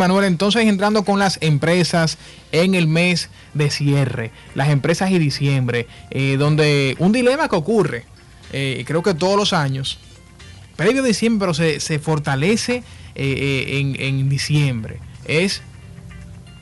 Manuel, entonces entrando con las empresas en el mes de cierre, las empresas y diciembre, eh, donde un dilema que ocurre, eh, creo que todos los años, previo a diciembre, pero se, se fortalece en, en diciembre, es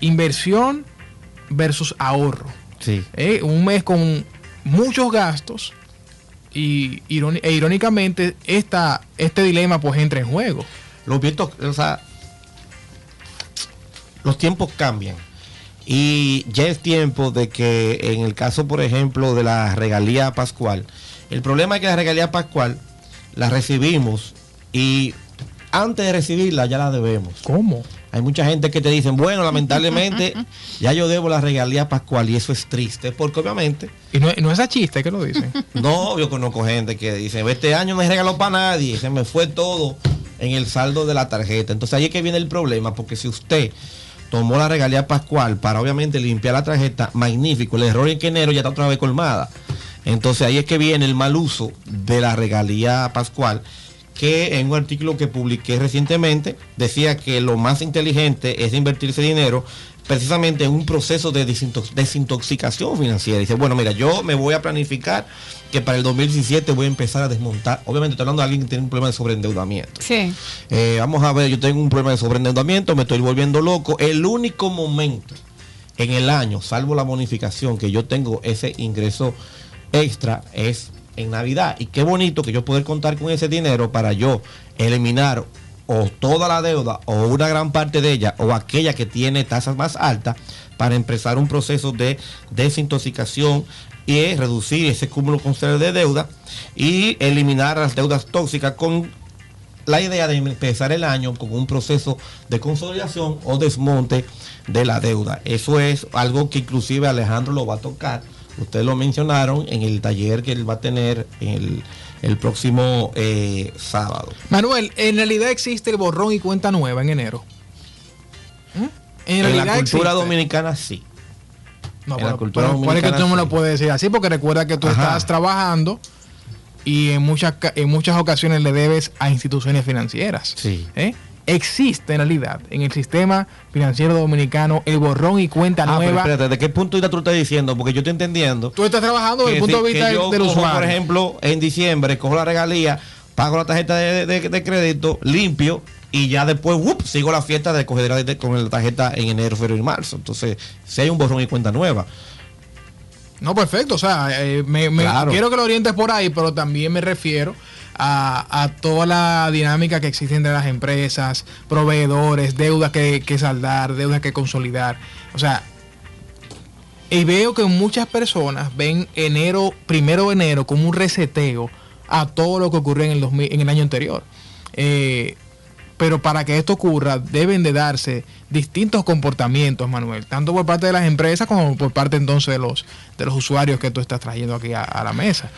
inversión versus ahorro. Sí. un mes con muchos gastos y e irónicamente esta, este dilema pues entra en juego. Los vientos, o sea, los tiempos cambian. Y ya es tiempo de que en el caso, por ejemplo, de la regalía pascual, el problema es que la regalía pascual la recibimos y antes de recibirla ya la debemos. ¿Cómo? Hay mucha gente que te dicen, bueno, lamentablemente ya yo debo la regalía pascual y eso es triste, porque obviamente... Y no, es a chiste que lo dicen. no, yo conozco gente que dice, este año no hay regalo para nadie, se me fue todo en el saldo de la tarjeta. Entonces ahí es que viene el problema, porque si usted tomó la regalía pascual para obviamente limpiar la tarjeta, magnífico, el error en que enero ya está otra vez colmada. Entonces ahí es que viene el mal uso de la regalía pascual que en un artículo que publiqué recientemente decía que lo más inteligente es invertirse dinero precisamente en un proceso de desintoxicación financiera. Dice, bueno, mira, yo me voy a planificar que para el 2017 voy a empezar a desmontar. Obviamente estoy hablando de alguien que tiene un problema de sobreendeudamiento. Sí. Eh, vamos a ver, yo tengo un problema de sobreendeudamiento, me estoy volviendo loco. El único momento en el año, salvo la bonificación, que yo tengo ese ingreso extra es en Navidad. Y qué bonito que yo poder contar con ese dinero para yo eliminar o toda la deuda o una gran parte de ella o aquella que tiene tasas más altas para empezar un proceso de desintoxicación y reducir ese cúmulo constante de deuda y eliminar las deudas tóxicas con la idea de empezar el año con un proceso de consolidación o desmonte de la deuda. Eso es algo que inclusive Alejandro lo va a tocar ustedes lo mencionaron en el taller que él va a tener el, el próximo eh, sábado. Manuel, en realidad existe el borrón y cuenta nueva en enero. ¿Mm? En, la cultura dominicana sí. No, en la cultura dominicana, es que tú no me lo puedes decir así? Porque recuerda que tú estás trabajando y en muchas, en muchas ocasiones le debes a instituciones financieras. Sí. ¿Eh? Existe en realidad en el sistema financiero dominicano el borrón y cuenta ah, nueva. Pero espérate, ¿de qué punto de vista tú estás diciendo? Porque yo estoy entendiendo. Tú estás trabajando desde el punto de vista del usuario. Por ejemplo, en diciembre cojo la regalía, pago la tarjeta de, crédito, limpio y ya después sigo la fiesta de coger con la tarjeta en enero, febrero y marzo. Entonces, si hay un borrón y cuenta nueva. No, perfecto. O sea, eh, me, quiero que lo orientes por ahí, pero también me refiero a, toda la dinámica que existe entre las empresas, proveedores, deudas que, saldar, deudas que consolidar. O sea, y veo que muchas personas ven enero, primero de enero, como un reseteo a todo lo que ocurrió en el, en el año anterior. Eh, pero para que esto ocurra deben de darse distintos comportamientos, Manuel, tanto por parte de las empresas como por parte entonces de los, de los usuarios que tú estás trayendo aquí a, la mesa.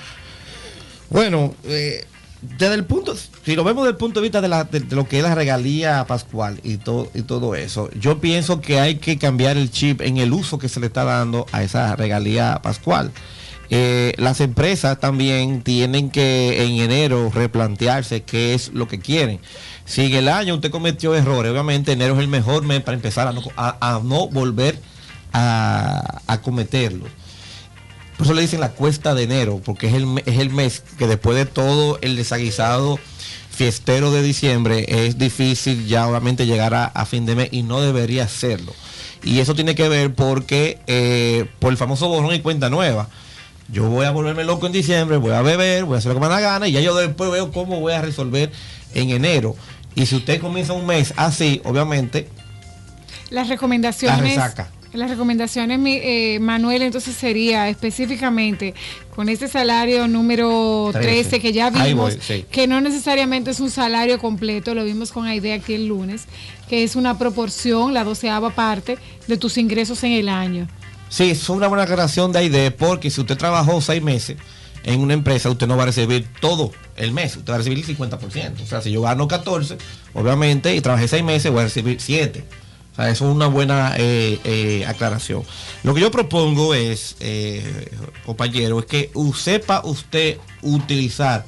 Bueno, eh, desde el punto, si lo vemos desde el punto de vista de, lo que es la regalía pascual y todo, y todo eso, yo pienso que hay que cambiar el chip en el uso que se le está dando a esa regalía pascual. Eh, las empresas también tienen que en enero replantearse qué es lo que quieren. Si en el año usted cometió errores, obviamente enero es el mejor mes para empezar a no, volver a, a cometerlos por eso le dicen la cuesta de enero, porque es el, es el mes que después de todo el desaguisado fiestero de diciembre es difícil ya obviamente llegar a, fin de mes y no debería hacerlo. Y eso tiene que ver porque eh, por el famoso borrón y cuenta nueva. Yo voy a volverme loco en diciembre, voy a beber, voy a hacer lo que me da la gana y ya yo después veo cómo voy a resolver en enero. Y si usted comienza un mes así, obviamente... Las recomendaciones... Las recomendaciones, eh, Manuel, entonces sería específicamente con este salario número 13, que ya vimos, que no necesariamente es un salario completo, lo vimos con Aide aquí el lunes, que es una proporción, la doceava parte de tus ingresos en el año. Sí, es una buena aclaración de Aide, porque si usted trabajó seis meses en una empresa, usted no va a recibir todo el mes, usted va a recibir el 50%. O sea, si yo gano 14, obviamente, y trabajé seis meses, voy a recibir 7 o sea, eso es una buena eh, eh, aclaración. Lo que yo propongo es, eh, compañero, es que sepa usted utilizar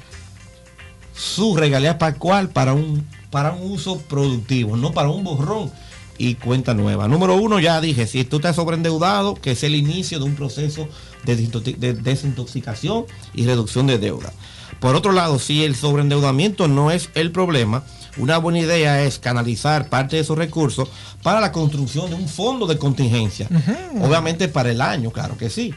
su regalía pascual para un, para un uso productivo, no para un borrón y cuenta nueva. Número uno, ya dije, si tú estás sobreendeudado, que es el inicio de un proceso de desintoxicación y reducción de deuda. Por otro lado, si el sobreendeudamiento no es el problema, una buena idea es canalizar parte de esos recursos para la construcción de un fondo de contingencia. Obviamente para el año, claro que sí.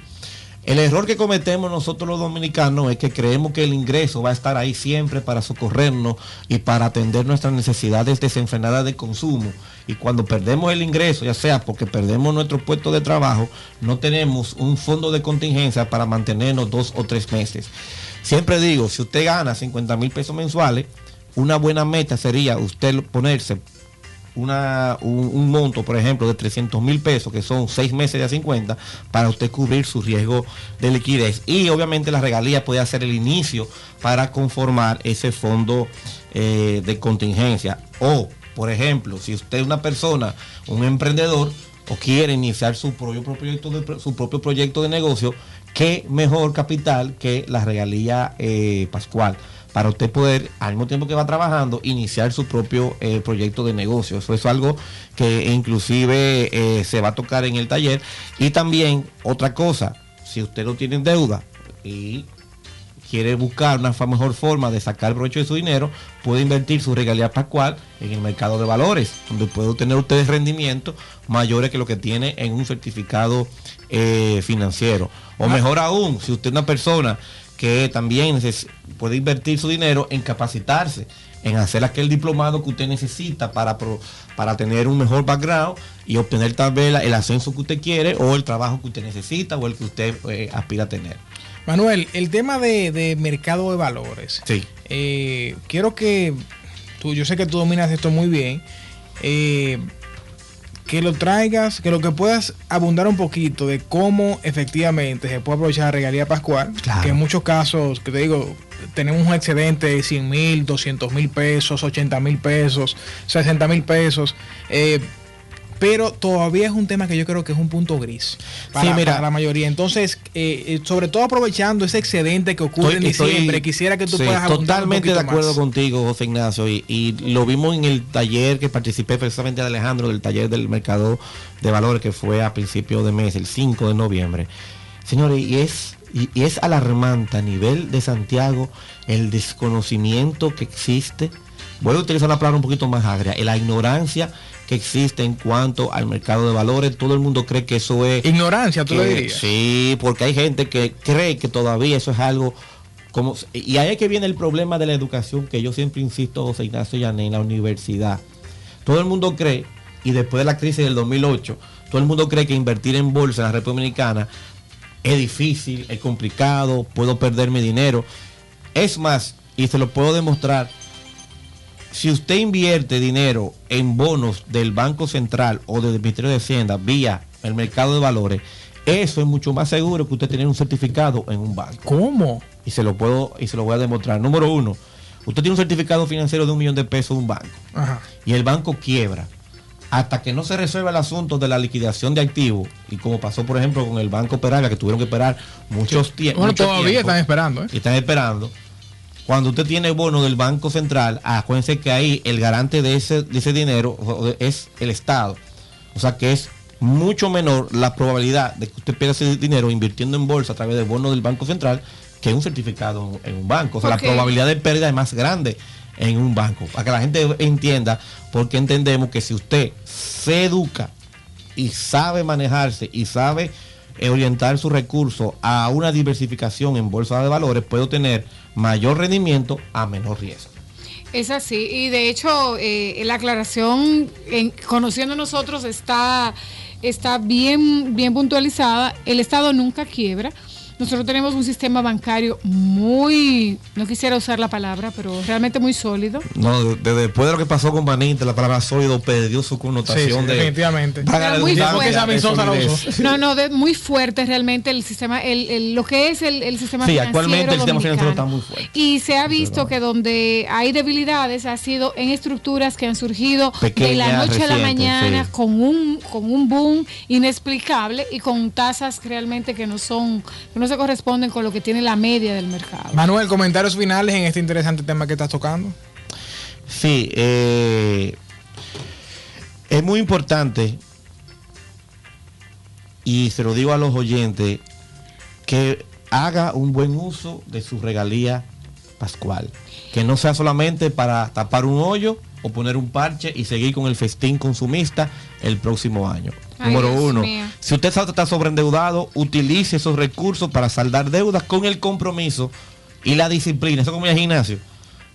El error que cometemos nosotros los dominicanos es que creemos que el ingreso va a estar ahí siempre para socorrernos y para atender nuestras necesidades desenfrenadas de consumo. Y cuando perdemos el ingreso, ya sea porque perdemos nuestro puesto de trabajo, no tenemos un fondo de contingencia para mantenernos dos o tres meses. Siempre digo, si usted gana 50 mil pesos mensuales, una buena meta sería usted ponerse un, monto, por ejemplo, de 300 mil pesos, que son seis meses de 50, para usted cubrir su riesgo de liquidez. Y obviamente la regalía puede ser el inicio para conformar ese fondo eh, de contingencia. O, por ejemplo, si usted es una persona, un emprendedor, o quiere iniciar su propio proyecto de, su propio proyecto de negocio, qué mejor capital que la regalía eh, pascual para usted poder, al mismo tiempo que va trabajando, iniciar su propio eh, proyecto de negocio. Eso es algo que inclusive eh, se va a tocar en el taller. Y también otra cosa, si usted no tiene deuda y quiere buscar una mejor forma de sacar provecho de su dinero, puede invertir su regalía pascual en el mercado de valores, donde puede obtener ustedes rendimientos mayores que lo que tiene en un certificado eh, financiero. O ah. mejor aún, si usted es una persona que también puede invertir su dinero en capacitarse, en hacer aquel diplomado que usted necesita para, para tener un mejor background y obtener tal vez el ascenso que usted quiere o el trabajo que usted necesita o el que usted eh, aspira a tener. Manuel, el tema de, mercado de valores. Sí. Eh, quiero que tú, yo sé que tú dominas esto muy bien. Eh, que lo traigas, que lo que puedas abundar un poquito de cómo efectivamente se puede aprovechar la regalía pascual, que en muchos casos, que te digo, tenemos un excedente de 100 mil, 200 mil pesos, 80 mil pesos, 60 mil pesos. Eh, pero todavía es un tema que yo creo que es un punto gris para, la mayoría. Entonces, eh, eh, sobre todo aprovechando ese excedente que ocurre en diciembre, quisiera que tú puedas Totalmente de acuerdo contigo, José Ignacio, y, lo vimos en el taller que participé precisamente de Alejandro, del taller del mercado de valores que fue a principio de mes, el 5 de noviembre. Señores, y es, y es alarmante a nivel de Santiago el desconocimiento que existe. Voy a utilizar la palabra un poquito más agria, la ignorancia que existe en cuanto al mercado de valores. Todo el mundo cree que eso es... Ignorancia, tú lo dirías. Sí, porque hay gente que cree que todavía eso es algo como... Y ahí es que viene el problema de la educación que yo siempre insisto, José Ignacio Llané, en la universidad. Todo el mundo cree, y después de la crisis del 2008, todo el mundo cree que invertir en bolsa en la República Dominicana es difícil, es complicado, puedo perder mi dinero. Es más, y se lo puedo demostrar, si usted invierte dinero en bonos del Banco Central o del Ministerio de Hacienda vía el mercado de valores, eso es mucho más seguro que usted tener un certificado en un banco. ¿Cómo? Y se lo puedo y se lo voy a demostrar. Número uno, usted tiene un certificado financiero de un millón de pesos en un banco y el banco quiebra. Hasta que no se resuelva el asunto de la liquidación de activos, y como pasó por ejemplo con el Banco Peraga, que tuvieron que esperar muchos tiempos. Bueno, todavía están esperando. ¿eh? Y están esperando cuando usted tiene bono del Banco Central, acuérdense que ahí el garante de ese, dinero es el Estado. O sea que es mucho menor la probabilidad de que usted pierda ese dinero invirtiendo en bolsa a través del bono del Banco Central que un certificado en un banco. O sea, la probabilidad de pérdida es más grande en un banco. Para que la gente entienda, porque entendemos que si usted se educa y sabe manejarse y sabe orientar su recurso a una diversificación en bolsa de valores, puede obtener mayor rendimiento a menor riesgo. Es así, y de hecho eh, la aclaración, en, conociendo nosotros, está, está bien, bien puntualizada. El Estado nunca quiebra. Nosotros tenemos un sistema bancario muy, no quisiera usar la palabra, pero realmente muy sólido. No, después de lo que pasó con Baninte, la palabra sólido perdió su connotación de, definitivamente. muy fuerte. no, no, muy fuerte realmente el sistema, el, lo que es el, el sistema sí, actualmente el sistema financiero está muy fuerte. Y se ha visto que donde hay debilidades ha sido en estructuras que han surgido de la noche a la mañana con un con un boom inexplicable y con tasas realmente que no son que no se corresponden con lo que tiene la media del mercado. Manuel, comentarios finales en este interesante tema que estás tocando. Sí, eh, Es muy importante, y se lo digo a los oyentes, que haga un buen uso de su regalía pascual. Que no sea solamente para tapar un hoyo o poner un parche y seguir con el festín consumista el próximo año. Número uno, si usted está sobreendeudado, utilice esos recursos para saldar deudas con el compromiso y la disciplina. Eso como el gimnasio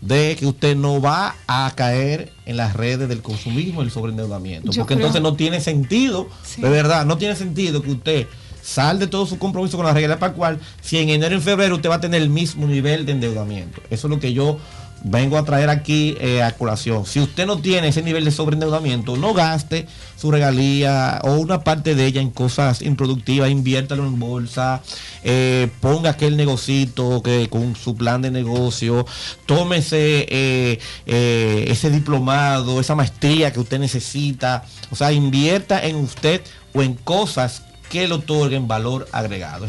de que usted no va a caer en las redes del consumismo y el sobreendeudamiento. porque entonces no tiene sentido, de verdad, no tiene sentido que usted salde todo su compromiso con la regla para cual si en enero y en febrero usted va a tener el mismo nivel de endeudamiento. Eso es lo que yo vengo a traer aquí eh, a colación. Si usted no tiene ese nivel de sobreendeudamiento, no gaste su regalía o una parte de ella en cosas improductivas, inviértalo en bolsa, eh, ponga aquel negocito que con su plan de negocio, tómese eh, ese diplomado, esa maestría que usted necesita, o sea, invierta en usted o en cosas que le otorguen valor agregado.